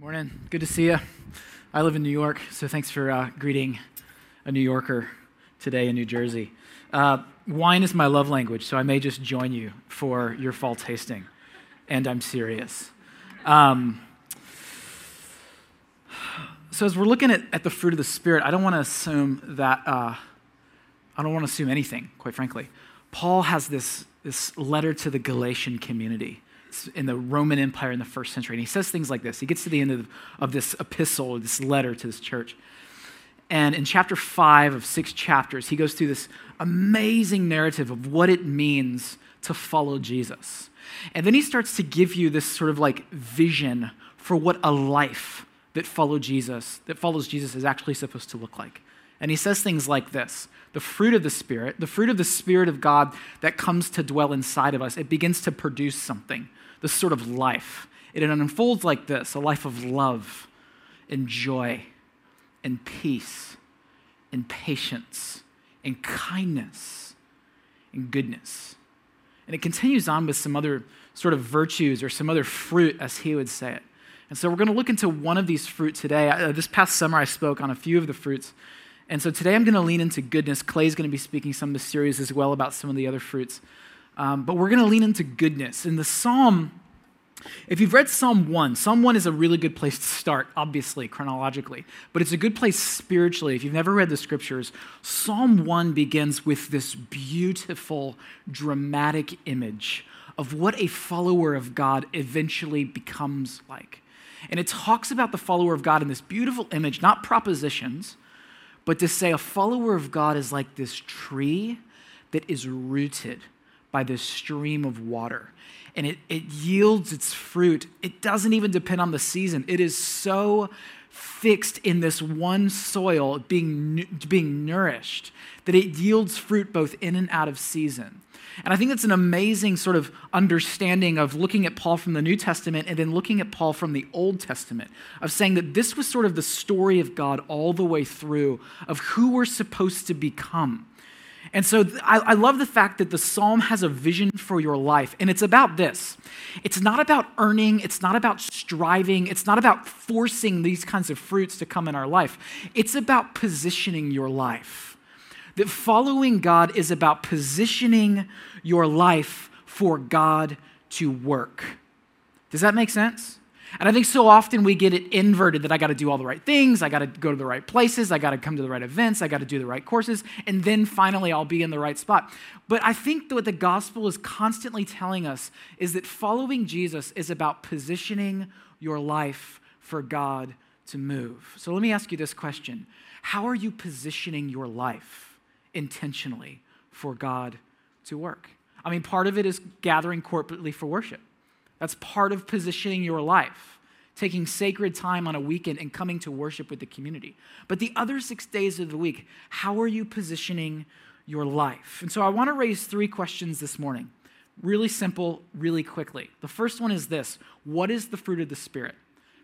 Morning. Good to see you. I live in New York, so thanks for uh, greeting a New Yorker today in New Jersey. Uh, wine is my love language, so I may just join you for your fall tasting, and I'm serious. Um, so as we're looking at, at the fruit of the Spirit, I don't want to assume that, uh, I don't want to assume anything, quite frankly. Paul has this, this letter to the Galatian community in the Roman Empire in the first century. And he says things like this. He gets to the end of, of this epistle, this letter to this church. And in chapter five of six chapters, he goes through this amazing narrative of what it means to follow Jesus. And then he starts to give you this sort of like vision for what a life that follow Jesus, that follows Jesus is actually supposed to look like. And he says things like this the fruit of the Spirit, the fruit of the Spirit of God that comes to dwell inside of us, it begins to produce something this sort of life. It unfolds like this a life of love and joy and peace and patience and kindness and goodness. And it continues on with some other sort of virtues or some other fruit, as he would say it. And so we're going to look into one of these fruit today. Uh, this past summer, I spoke on a few of the fruits. And so today I'm going to lean into goodness. Clay's going to be speaking some of the series as well about some of the other fruits. Um, but we're going to lean into goodness. In the psalm, if you've read Psalm 1, Psalm 1 is a really good place to start, obviously, chronologically, but it's a good place spiritually. If you've never read the scriptures, Psalm 1 begins with this beautiful, dramatic image of what a follower of God eventually becomes like. And it talks about the follower of God in this beautiful image, not propositions, but to say a follower of God is like this tree that is rooted by this stream of water. And it, it yields its fruit. It doesn't even depend on the season. It is so fixed in this one soil, being, being nourished, that it yields fruit both in and out of season. And I think that's an amazing sort of understanding of looking at Paul from the New Testament and then looking at Paul from the Old Testament, of saying that this was sort of the story of God all the way through, of who we're supposed to become. And so I, I, love the fact that the psalm has a vision for your life. And it's about this it's not about earning, it's not about striving, it's not about forcing these kinds of fruits to come in our life. It's about positioning your life. That following God is about positioning your life for God to work. Does that make sense? And I think so often we get it inverted that I got to do all the right things, I got to go to the right places, I got to come to the right events, I got to do the right courses, and then finally I'll be in the right spot. But I think that what the gospel is constantly telling us is that following Jesus is about positioning your life for God to move. So let me ask you this question How are you positioning your life intentionally for God to work? I mean, part of it is gathering corporately for worship. That's part of positioning your life, taking sacred time on a weekend and coming to worship with the community. But the other six days of the week, how are you positioning your life? And so I want to raise three questions this morning. Really simple, really quickly. The first one is this What is the fruit of the Spirit?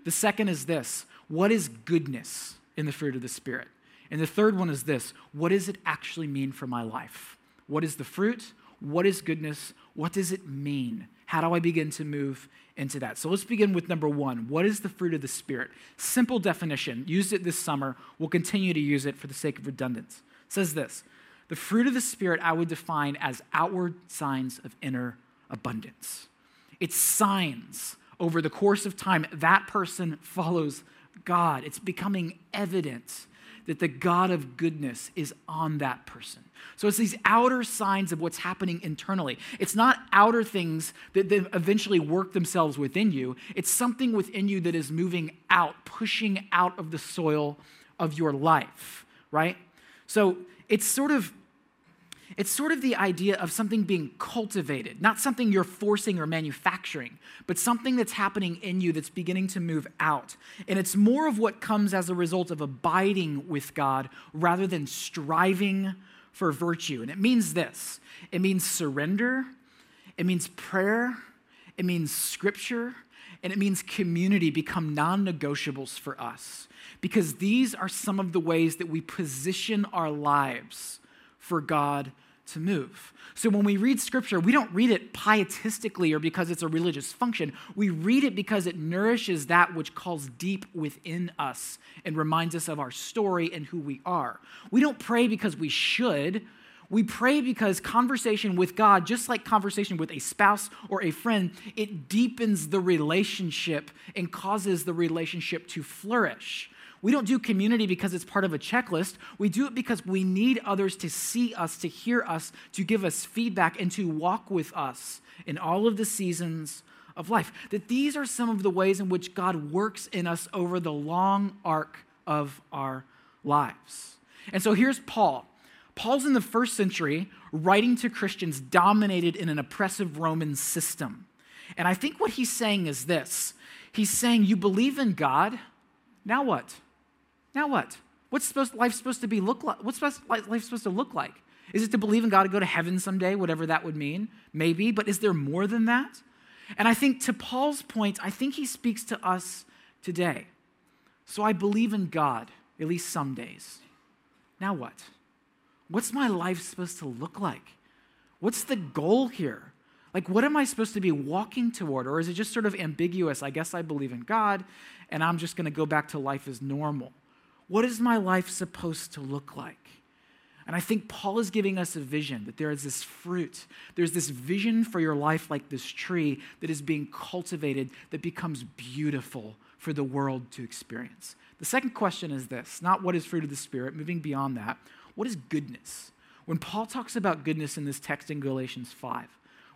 The second is this What is goodness in the fruit of the Spirit? And the third one is this What does it actually mean for my life? What is the fruit? What is goodness? What does it mean? How do I begin to move into that? So let's begin with number one. What is the fruit of the Spirit? Simple definition. Used it this summer. We'll continue to use it for the sake of redundance. It says this The fruit of the Spirit I would define as outward signs of inner abundance. It's signs over the course of time that person follows God. It's becoming evident that the God of goodness is on that person. So it's these outer signs of what's happening internally. It's not outer things that then eventually work themselves within you. It's something within you that is moving out, pushing out of the soil of your life, right? So it's sort of it's sort of the idea of something being cultivated, not something you're forcing or manufacturing, but something that's happening in you that's beginning to move out. And it's more of what comes as a result of abiding with God rather than striving for virtue. And it means this it means surrender, it means prayer, it means scripture, and it means community become non negotiables for us. Because these are some of the ways that we position our lives for God to move. So when we read scripture, we don't read it pietistically or because it's a religious function. We read it because it nourishes that which calls deep within us and reminds us of our story and who we are. We don't pray because we should. We pray because conversation with God, just like conversation with a spouse or a friend, it deepens the relationship and causes the relationship to flourish. We don't do community because it's part of a checklist. We do it because we need others to see us, to hear us, to give us feedback, and to walk with us in all of the seasons of life. That these are some of the ways in which God works in us over the long arc of our lives. And so here's Paul. Paul's in the first century writing to Christians dominated in an oppressive Roman system. And I think what he's saying is this He's saying, You believe in God, now what? Now what? What's supposed, life supposed to be look like? What's life supposed to look like? Is it to believe in God to go to heaven someday, whatever that would mean? Maybe, but is there more than that? And I think to Paul's point, I think he speaks to us today. So I believe in God, at least some days. Now what? What's my life supposed to look like? What's the goal here? Like, what am I supposed to be walking toward? Or is it just sort of ambiguous? I guess I believe in God, and I'm just going to go back to life as normal. What is my life supposed to look like? And I think Paul is giving us a vision that there is this fruit. There's this vision for your life like this tree that is being cultivated that becomes beautiful for the world to experience. The second question is this not what is fruit of the Spirit, moving beyond that, what is goodness? When Paul talks about goodness in this text in Galatians 5,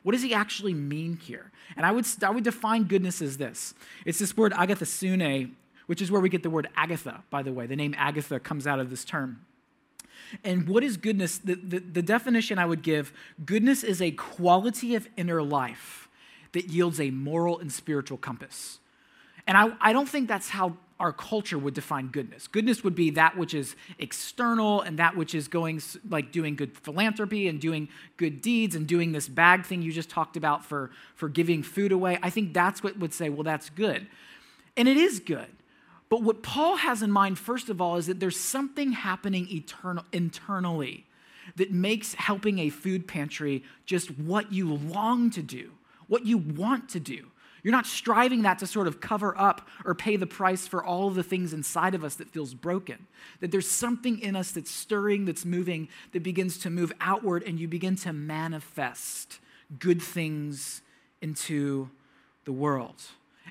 what does he actually mean here? And I would, I would define goodness as this it's this word agathosune which is where we get the word Agatha, by the way. The name Agatha comes out of this term. And what is goodness? The, the, the, definition I would give goodness is a quality of inner life that yields a moral and spiritual compass. And I, I don't think that's how our culture would define goodness. Goodness would be that which is external and that which is going, like doing good philanthropy and doing good deeds and doing this bag thing you just talked about for, for giving food away. I think that's what would say, well, that's good. And it is good. But what Paul has in mind, first of all, is that there's something happening eternal, internally that makes helping a food pantry just what you long to do, what you want to do. You're not striving that to sort of cover up or pay the price for all of the things inside of us that feels broken. That there's something in us that's stirring, that's moving, that begins to move outward, and you begin to manifest good things into the world.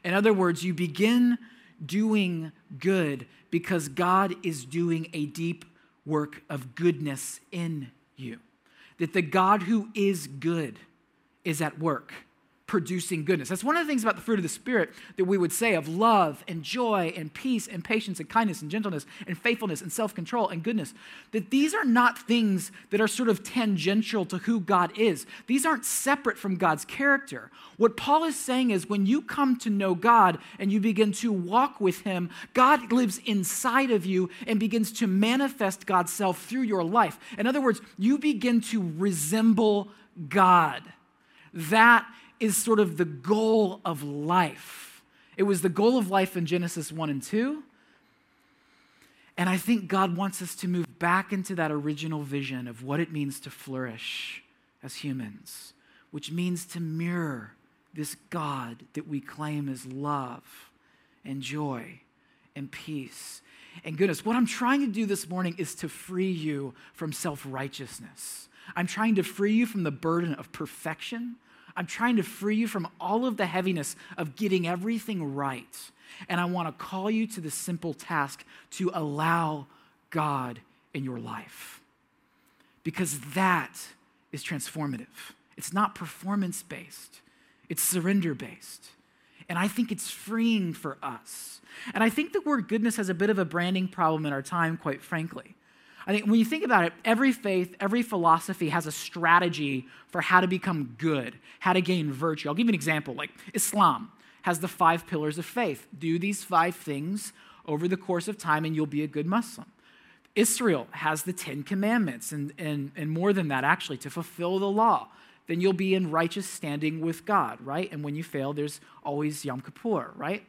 In other words, you begin doing good because God is doing a deep work of goodness in you. That the God who is good is at work producing goodness. That's one of the things about the fruit of the Spirit that we would say of love and joy and peace and patience and kindness and gentleness and faithfulness and self control and goodness. That these are not things that are sort of tangential to who God is, these aren't separate from God's character. What Paul is saying is when you come to know God and you begin to walk with Him, God lives inside of you and begins to manifest God's self through your life. In other words, you begin to resemble God. That is sort of the goal of life. It was the goal of life in Genesis 1 and 2. And I think God wants us to move back into that original vision of what it means to flourish as humans, which means to mirror this God that we claim as love and joy and peace and goodness. What I'm trying to do this morning is to free you from self righteousness. I'm trying to free you from the burden of perfection I'm trying to free you from all of the heaviness of getting everything right. And I want to call you to the simple task to allow God in your life. Because that is transformative. It's not performance based, it's surrender based. And I think it's freeing for us. And I think the word goodness has a bit of a branding problem in our time, quite frankly. I think when you think about it, every faith, every philosophy has a strategy for how to become good, how to gain virtue. I'll give you an example. Like Islam has the five pillars of faith. Do these five things over the course of time, and you'll be a good Muslim. Israel has the Ten Commandments, and, and, and more than that, actually, to fulfill the law. Then you'll be in righteous standing with God, right? And when you fail, there's always Yom Kippur, right?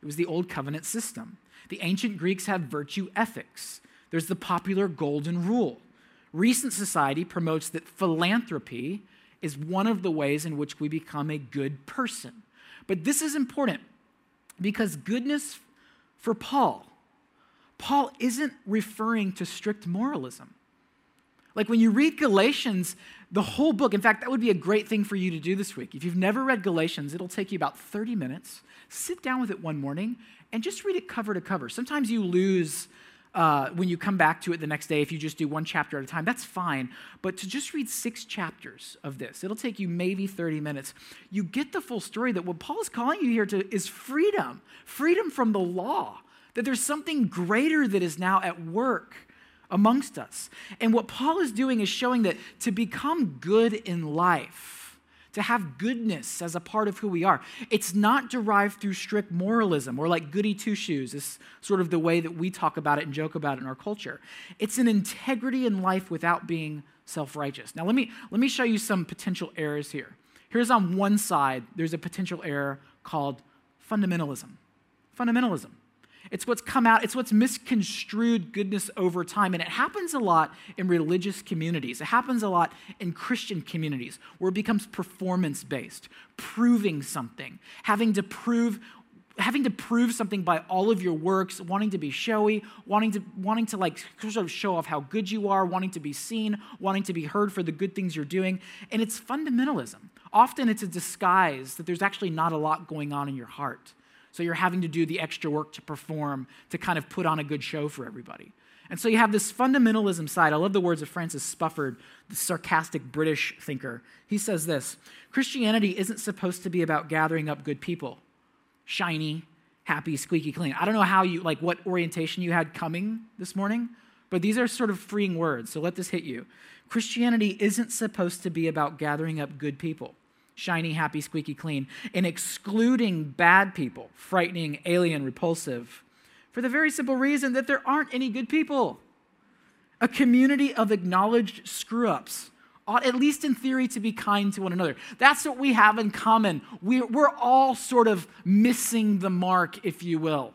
It was the old covenant system. The ancient Greeks had virtue ethics. There's the popular golden rule, Recent society promotes that philanthropy is one of the ways in which we become a good person. But this is important because goodness for Paul, Paul isn't referring to strict moralism. Like when you read Galatians, the whole book, in fact, that would be a great thing for you to do this week. If you've never read Galatians, it'll take you about 30 minutes. Sit down with it one morning and just read it cover to cover. Sometimes you lose uh, when you come back to it the next day if you just do one chapter at a time. That's fine. But to just read six chapters of this, it'll take you maybe 30 minutes. You get the full story that what Paul is calling you here to is freedom freedom from the law, that there's something greater that is now at work amongst us. And what Paul is doing is showing that to become good in life, to have goodness as a part of who we are, it's not derived through strict moralism or like goody two shoes, is sort of the way that we talk about it and joke about it in our culture. It's an integrity in life without being self righteous. Now, let me, let me show you some potential errors here. Here's on one side, there's a potential error called fundamentalism. Fundamentalism. It's what's come out, it's what's misconstrued goodness over time. And it happens a lot in religious communities. It happens a lot in Christian communities where it becomes performance based, proving something, having to prove having to prove something by all of your works, wanting to be showy, wanting to wanting to like sort of show off how good you are, wanting to be seen, wanting to be heard for the good things you're doing, and it's fundamentalism. Often it's a disguise that there's actually not a lot going on in your heart. So you're having to do the extra work to perform, to kind of put on a good show for everybody. And so you have this fundamentalism side. I love the words of Francis Spufford, the sarcastic British thinker. He says this Christianity isn't supposed to be about gathering up good people, shiny, happy, squeaky clean. I don't know how you, like, what orientation you had coming this morning, but these are sort of freeing words. So let this hit you. Christianity isn't supposed to be about gathering up good people shiny, happy, squeaky clean, and excluding bad people, frightening, alien, repulsive, for the very simple reason that there aren't any good people. A community of acknowledged screw ups ought, at least in theory, to be kind to one another. That's what we have in common. We're, we're all sort of missing the mark, if you will.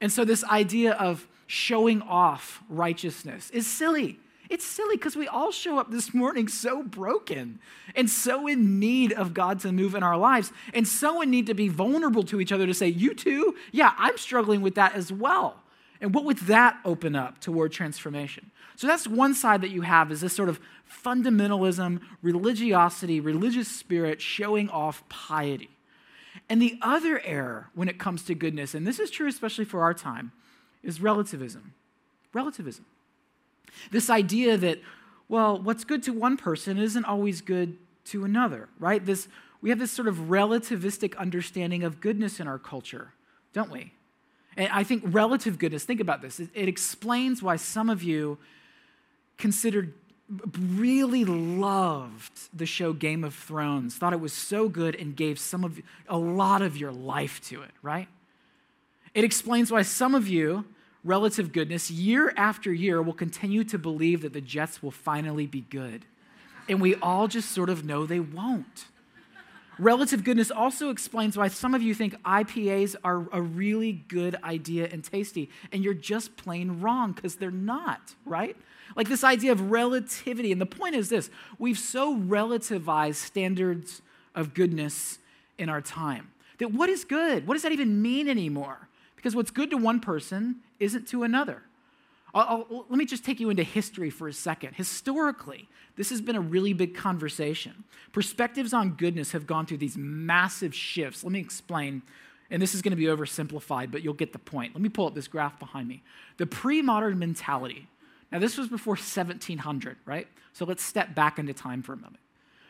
And so, this idea of showing off righteousness is silly. It's silly because we all show up this morning so broken and so in need of God to move in our lives and so in need to be vulnerable to each other to say, You too? Yeah, I'm struggling with that as well. And what would that open up toward transformation? So that's one side that you have is this sort of fundamentalism, religiosity, religious spirit showing off piety. And the other error when it comes to goodness, and this is true especially for our time, is relativism. Relativism. This idea that, well, what's good to one person isn't always good to another, right? This, we have this sort of relativistic understanding of goodness in our culture, don't we? And I think relative goodness, think about this, it, it explains why some of you considered really loved the show Game of Thrones, thought it was so good and gave some of a lot of your life to it, right? It explains why some of you relative goodness, year after year, will continue to believe that the Jets will finally be good. And we all just sort of know they won't. Relative goodness also explains why some of you think IPAs are a really good idea and tasty, and you're just plain wrong because they're not, right? Like this idea of relativity. And the point is this we've so relativized standards of goodness in our time that what is good? What does that even mean anymore? Because what's good to one person isn't to another. I'll, I'll, let me just take you into history for a second. Historically, this has been a really big conversation. Perspectives on goodness have gone through these massive shifts. Let me explain, and this is going to be oversimplified, but you'll get the point. Let me pull up this graph behind me. The pre modern mentality. Now, this was before 1700, right? So let's step back into time for a moment.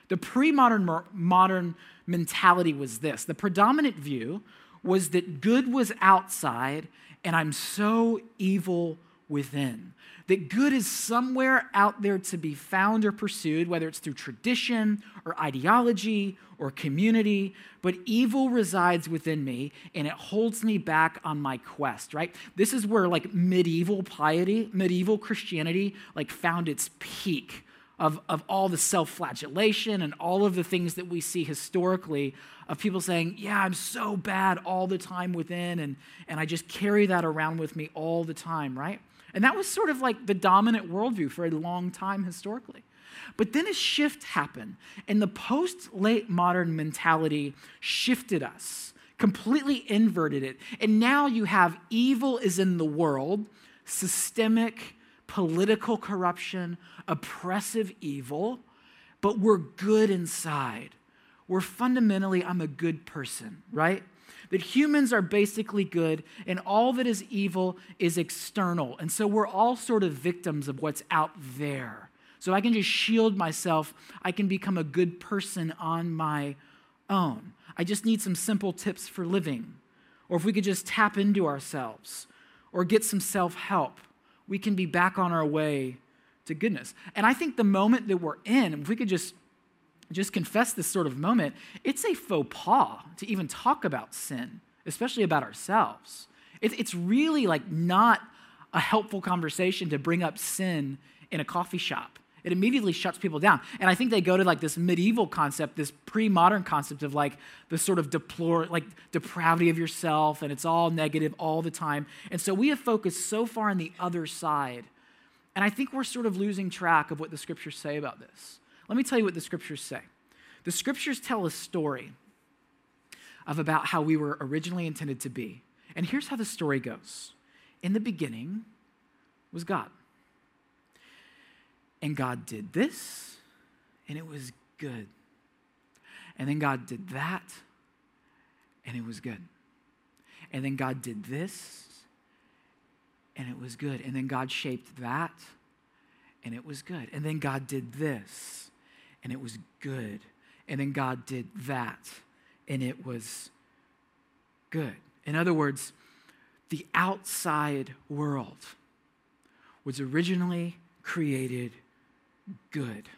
The pre modern modern mentality was this the predominant view was that good was outside and I'm so evil within. That good is somewhere out there to be found or pursued, whether it's through tradition or ideology or community, but evil resides within me and it holds me back on my quest, right? This is where like medieval piety, medieval Christianity like found its peak of, of all the self flagellation and all of the things that we see historically of people saying, Yeah, I'm so bad all the time within, and, and I just carry that around with me all the time, right? And that was sort of like the dominant worldview for a long time historically. But then a shift happened, and the post late modern mentality shifted us, completely inverted it. And now you have evil is in the world, systemic political corruption, oppressive evil, but we're good inside. We're fundamentally, I'm a good person, right? That humans are basically good and all that is evil is external. And so we're all sort of victims of what's out there. So I can just shield myself. I can become a good person on my own. I just need some simple tips for living. Or if we could just tap into ourselves or get some self help, we can be back on our way to goodness. And I think the moment that we're in, if we could just just confess this sort of moment, it's a faux pas to even talk about sin, especially about ourselves. it's really like not a helpful conversation to bring up sin in a coffee shop it immediately shuts people down. And I think they go to like this medieval concept, this pre-modern concept of like the sort of deplore, like depravity of yourself, and it's all negative all the time. And so we have focused so far on the other side. And I think we're sort of losing track of what the scriptures say about this. Let me tell you what the scriptures say. The scriptures tell a story of about how we were originally intended to be. And here's how the story goes. In the beginning was God. And God did this, and it was good. And then God did that, and it was good. And then God did this, and it was good. And then God shaped that, and it was good. And then God did this, and it was good. And then God did that, and it was good. In other words, the outside world was originally created good.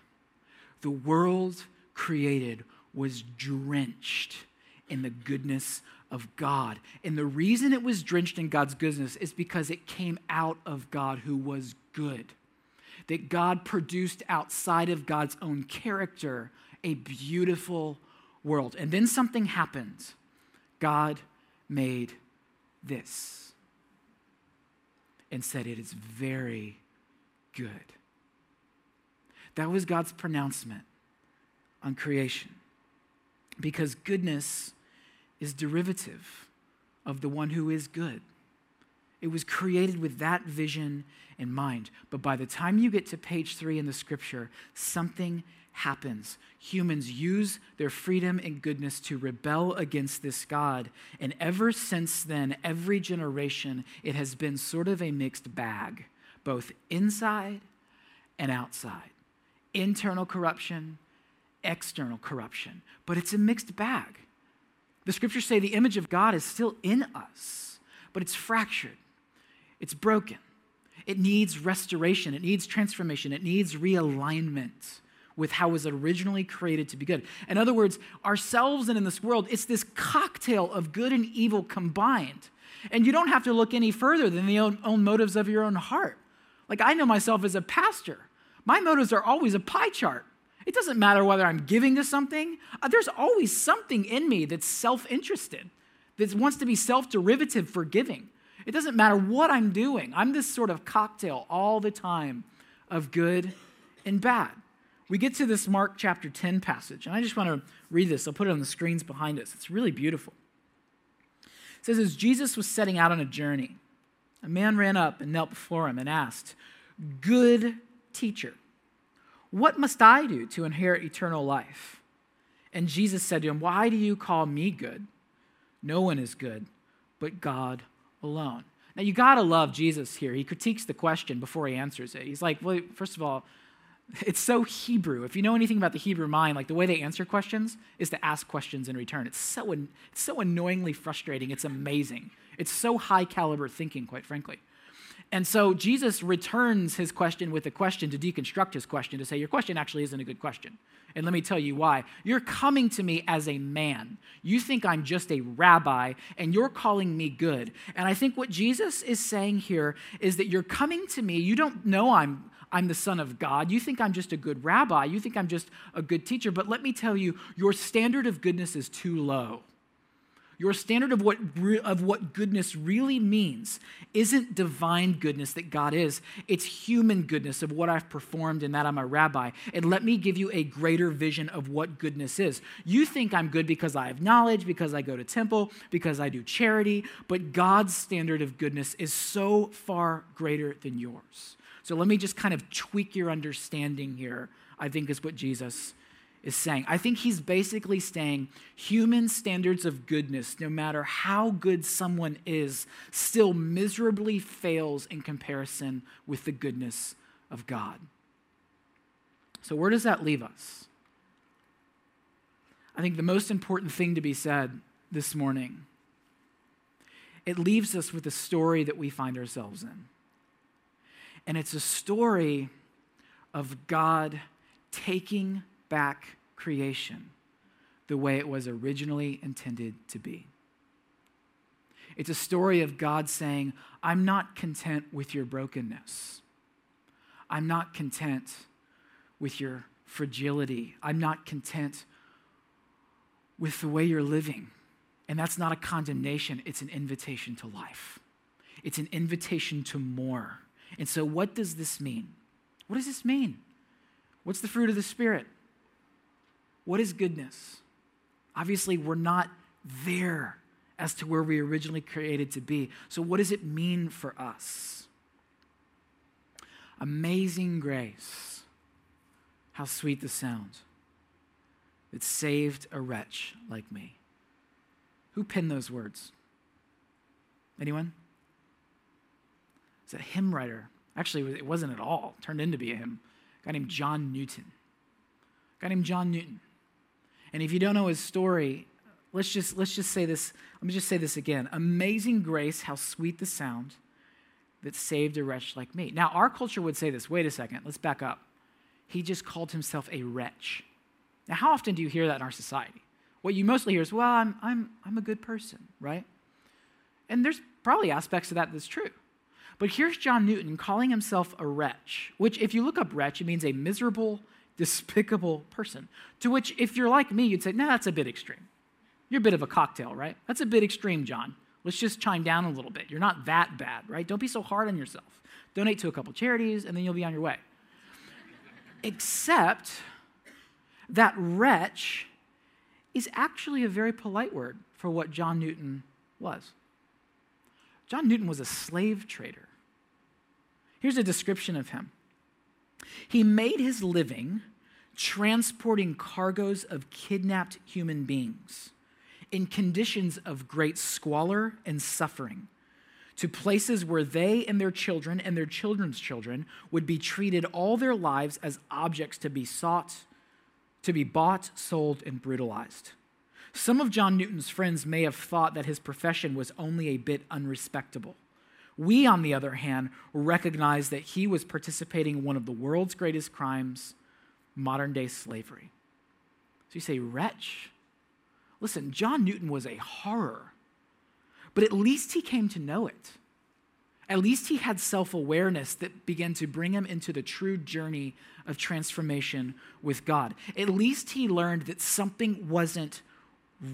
The world created was drenched in the goodness of God. And the reason it was drenched in God's goodness is because it came out of God who was good. That God produced outside of God's own character a beautiful world. And then something happened. God made this and said, It is very good. That was God's pronouncement on creation. Because goodness is derivative of the one who is good. It was created with that vision in mind. But by the time you get to page three in the scripture, something happens. Humans use their freedom and goodness to rebel against this God. And ever since then, every generation, it has been sort of a mixed bag, both inside and outside internal corruption, external corruption. But it's a mixed bag. The scriptures say the image of God is still in us, but it's fractured, it's broken. It needs restoration, it needs transformation, it needs realignment with how it was originally created to be good. In other words, ourselves and in this world, it's this cocktail of good and evil combined. And you don't have to look any further than the own, own motives of your own heart. Like I know myself as a pastor. My motives are always a pie chart. It doesn't matter whether I'm giving to something, uh, there's always something in me that's self interested, that wants to be self derivative for giving. It doesn't matter what I'm doing. I'm this sort of cocktail all the time of good and bad. We get to this Mark chapter 10 passage, and I just want to read this. I'll put it on the screens behind us. It's really beautiful. It says, As Jesus was setting out on a journey, a man ran up and knelt before him and asked, Good Teacher, what must I do to inherit eternal life? And Jesus said to him, Why do you call me good? No one is good but God alone. Now, you got to love Jesus here. He critiques the question before he answers it. He's like, Well, first of all, it's so Hebrew. If you know anything about the Hebrew mind, like the way they answer questions is to ask questions in return. It's so, it's so annoyingly frustrating. It's amazing. It's so high caliber thinking, quite frankly. And so Jesus returns his question with a question to deconstruct his question to say, Your question actually isn't a good question. And let me tell you why. You're coming to me as a man. You think I'm just a rabbi, and you're calling me good. And I think what Jesus is saying here is that you're coming to me. You don't know I'm, I'm the son of God. You think I'm just a good rabbi. You think I'm just a good teacher. But let me tell you, your standard of goodness is too low. Your standard of what, of what goodness really means isn't divine goodness that God is. It's human goodness of what I've performed and that I'm a rabbi. And let me give you a greater vision of what goodness is. You think I'm good because I have knowledge, because I go to temple, because I do charity, but God's standard of goodness is so far greater than yours. So let me just kind of tweak your understanding here, I think is what Jesus is saying. I think he's basically saying human standards of goodness, no matter how good someone is, still miserably fails in comparison with the goodness of God. So, where does that leave us? I think the most important thing to be said this morning it leaves us with a story that we find ourselves in. And it's a story of God taking back creation the way it was originally intended to be. It's a story of God saying, I'm not content with your brokenness. I'm not content with your fragility. I'm not content with the way you're living. And that's not a condemnation, it's an invitation to life. It's an invitation to more. And so, what does this mean? What does this mean? What's the fruit of the Spirit? What is goodness? Obviously, we're not there as to where we originally created to be. So, what does it mean for us? Amazing grace. How sweet the sound. It saved a wretch like me. Who penned those words? Anyone? It's a hymn writer. Actually, it wasn't at all. It turned into be a hymn. A guy named John Newton. A guy named John Newton. And if you don't know his story, let's just, let's just say this. Let me just say this again. Amazing grace, how sweet the sound that saved a wretch like me. Now, our culture would say this. Wait a second, let's back up. He just called himself a wretch. Now, how often do you hear that in our society? What you mostly hear is, well, I'm, I'm, I'm a good person, right? And there's probably aspects of that that's true. But here's John Newton calling himself a wretch, which, if you look up wretch, it means a miserable, despicable person. To which, if you're like me, you'd say, nah, that's a bit extreme. You're a bit of a cocktail, right? That's a bit extreme, John. Let's just chime down a little bit. You're not that bad, right? Don't be so hard on yourself. Donate to a couple charities, and then you'll be on your way. Except that wretch is actually a very polite word for what John Newton was. John Newton was a slave trader. Here's a description of him he made his living transporting cargoes of kidnapped human beings in conditions of great squalor and suffering to places where they and their children and their children's children would be treated all their lives as objects to be sought, to be bought, sold, and brutalized. Some of John Newton's friends may have thought that his profession was only a bit unrespectable. We, on the other hand, recognize that he was participating in one of the world's greatest crimes, modern day slavery. So you say, wretch? Listen, John Newton was a horror, but at least he came to know it. At least he had self awareness that began to bring him into the true journey of transformation with God. At least he learned that something wasn't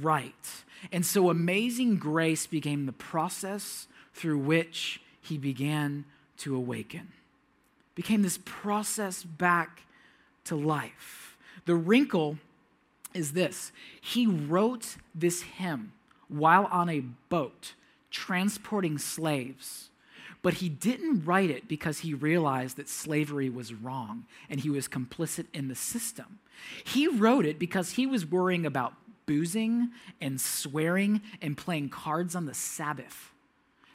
right. And so amazing grace became the process through which he began to awaken. Became this process back to life. The wrinkle is this he wrote this hymn while on a boat transporting slaves. But he didn't write it because he realized that slavery was wrong and he was complicit in the system. He wrote it because he was worrying about boozing and swearing and playing cards on the Sabbath.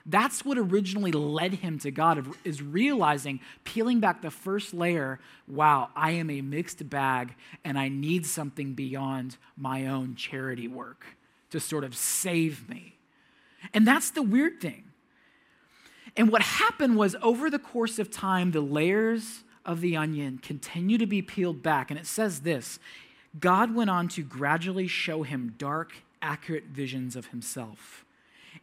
That's what originally led him to God, is realizing, peeling back the first layer wow, I am a mixed bag and I need something beyond my own charity work to sort of save me. And that's the weird thing. And what happened was over the course of time, the layers of the onion continue to be peeled back. And it says this God went on to gradually show him dark, accurate visions of himself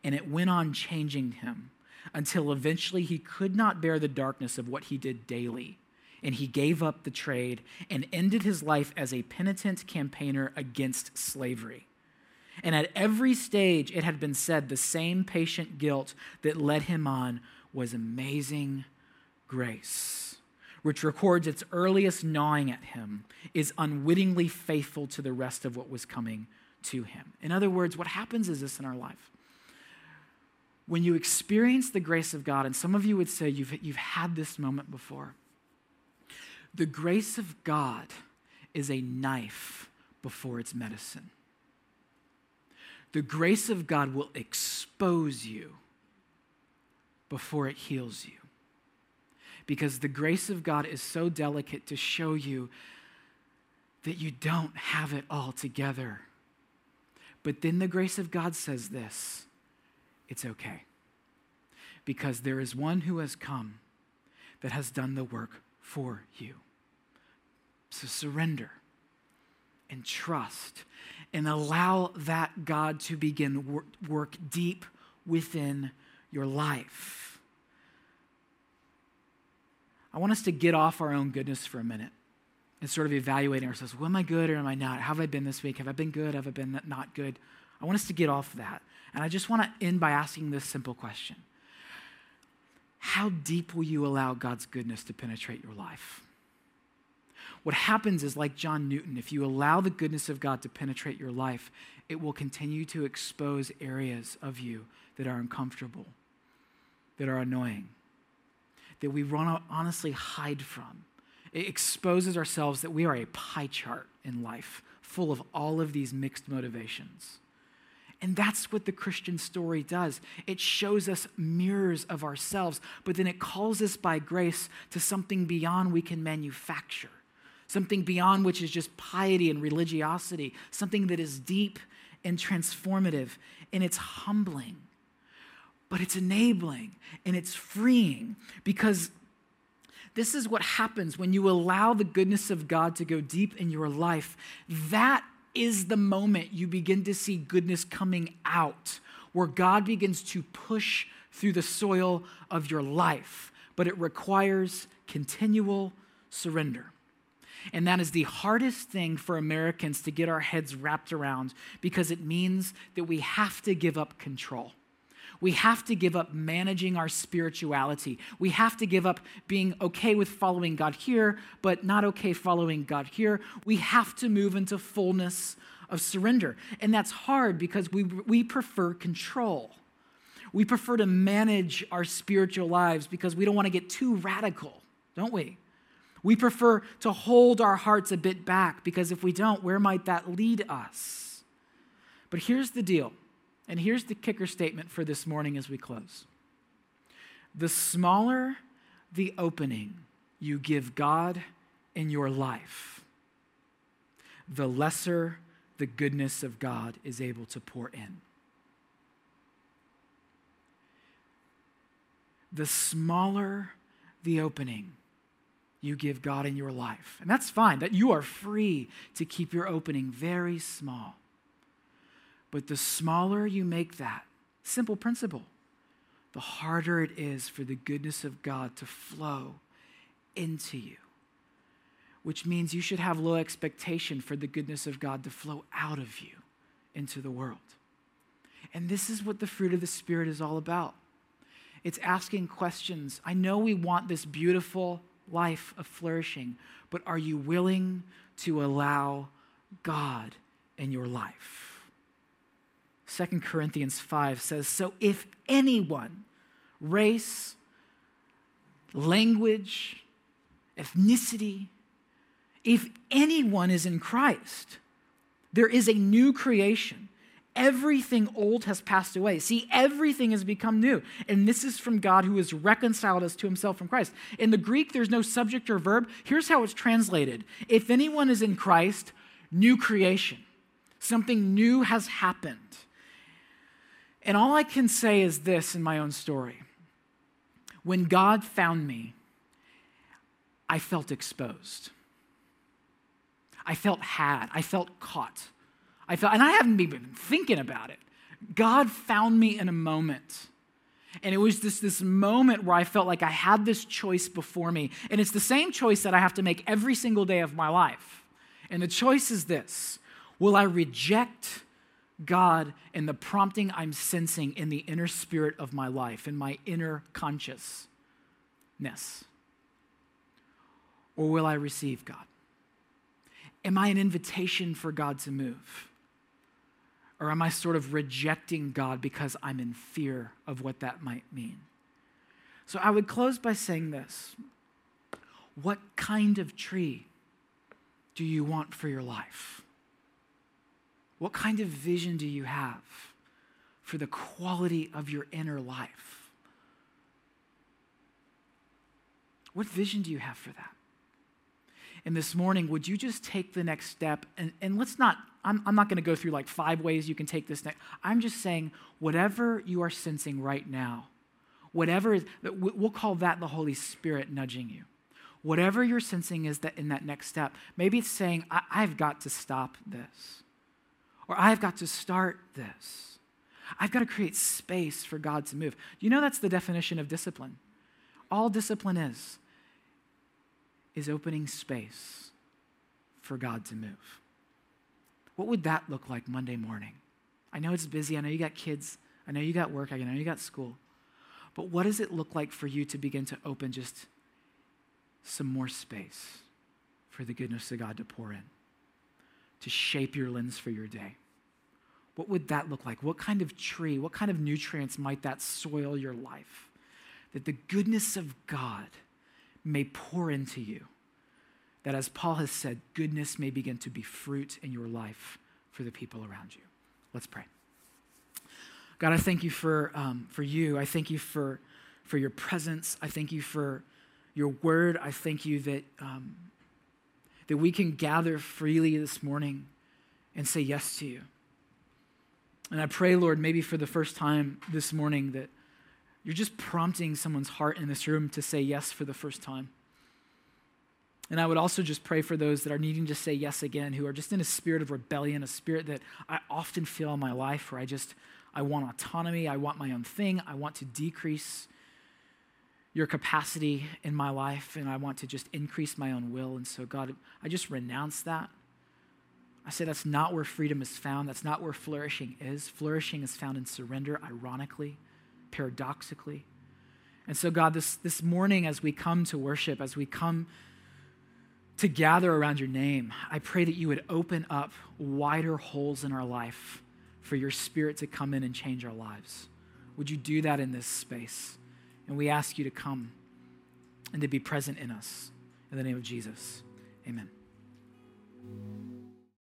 and it went on changing him until eventually he could not bear the darkness of what he did daily. and he gave up the trade and ended his life as a penitent campaigner against slavery. And at every stage, it had been said the same patient guilt that led him on was amazing grace, which records its earliest gnawing at him, is unwittingly faithful to the rest of what was coming to him. In other words, what happens is this in our life. When you experience the grace of God, and some of you would say you've, you've had this moment before, the grace of God is a knife before it's medicine. The grace of God will expose you before it heals you. Because the grace of God is so delicate to show you that you don't have it all together. But then the grace of God says this it's okay. Because there is one who has come that has done the work for you. So surrender and trust and allow that God to begin work, work deep within your life. I want us to get off our own goodness for a minute and sort of evaluating ourselves. Well, am I good or am I not? How have I been this week? Have I been good? Have I been not good? I want us to get off that. And I just want to end by asking this simple question How deep will you allow God's goodness to penetrate your life? What happens is, like John Newton, if you allow the goodness of God to penetrate your life, it will continue to expose areas of you that are uncomfortable, that are annoying, that we want to honestly hide from. It exposes ourselves that we are a pie chart in life full of all of these mixed motivations. And that's what the Christian story does. It shows us mirrors of ourselves, but then it calls us by grace to something beyond we can manufacture, something beyond which is just piety and religiosity, something that is deep and transformative, and it's humbling, but it's enabling and it's freeing because this is what happens when you allow the goodness of God to go deep in your life. That is the moment you begin to see goodness coming out, where God begins to push through the soil of your life. But it requires continual surrender. And that is the hardest thing for Americans to get our heads wrapped around because it means that we have to give up control. We have to give up managing our spirituality. We have to give up being okay with following God here, but not okay following God here. We have to move into fullness of surrender. And that's hard because we, we prefer control. We prefer to manage our spiritual lives because we don't want to get too radical, don't we? We prefer to hold our hearts a bit back because if we don't, where might that lead us? But here's the deal and here's the kicker statement for this morning as we close the smaller the opening you give God in your life, the lesser the goodness of God is able to pour in. The smaller the opening you give God in your life. And that's fine, that you are free to keep your opening very small. But the smaller you make that, simple principle, the harder it is for the goodness of God to flow into you. Which means you should have low expectation for the goodness of God to flow out of you into the world. And this is what the fruit of the Spirit is all about. It's asking questions. I know we want this beautiful life of flourishing, but are you willing to allow God in your life? 2 Corinthians 5 says, So if anyone, race, language, ethnicity, if anyone is in Christ, there is a new creation. Everything old has passed away. See, everything has become new. And this is from God who has reconciled us to himself from Christ. In the Greek, there's no subject or verb. Here's how it's translated If anyone is in Christ, new creation. Something new has happened. And all I can say is this in my own story when God found me, I felt exposed. I felt had. I felt caught. I felt, and I haven't even been thinking about it. God found me in a moment. And it was just this moment where I felt like I had this choice before me. And it's the same choice that I have to make every single day of my life. And the choice is this Will I reject God and the prompting I'm sensing in the inner spirit of my life, in my inner consciousness? Or will I receive God? Am I an invitation for God to move? Or am I sort of rejecting God because I'm in fear of what that might mean? So I would close by saying this What kind of tree do you want for your life? What kind of vision do you have for the quality of your inner life? What vision do you have for that? And this morning, would you just take the next step? And, and let's not, I'm, I'm not going to go through like five ways you can take this next. I'm just saying, whatever you are sensing right now, whatever, we'll call that the Holy Spirit nudging you. Whatever you're sensing is that in that next step, maybe it's saying, I've got to stop this, or I've got to start this. I've got to create space for God to move. You know that's the definition of discipline. All discipline is is opening space for God to move. What would that look like Monday morning? I know it's busy. I know you got kids. I know you got work. I know you got school. But what does it look like for you to begin to open just some more space for the goodness of God to pour in, to shape your lens for your day? What would that look like? What kind of tree, what kind of nutrients might that soil your life? That the goodness of God may pour into you. That as Paul has said, goodness may begin to be fruit in your life for the people around you. Let's pray. God, I thank you for, um, for you. I thank you for, for your presence. I thank you for your word. I thank you that, um, that we can gather freely this morning and say yes to you. And I pray, Lord, maybe for the first time this morning that you're just prompting someone's heart in this room to say yes for the first time. And I would also just pray for those that are needing to say yes again, who are just in a spirit of rebellion, a spirit that I often feel in my life where I just, I want autonomy, I want my own thing, I want to decrease your capacity in my life, and I want to just increase my own will. And so, God, I just renounce that. I say that's not where freedom is found. That's not where flourishing is. Flourishing is found in surrender, ironically paradoxically. And so, God, this, this morning, as we come to worship, as we come to gather around your name, I pray that you would open up wider holes in our life for your spirit to come in and change our lives. Would you do that in this space? And we ask you to come and to be present in us. In the name of Jesus, amen.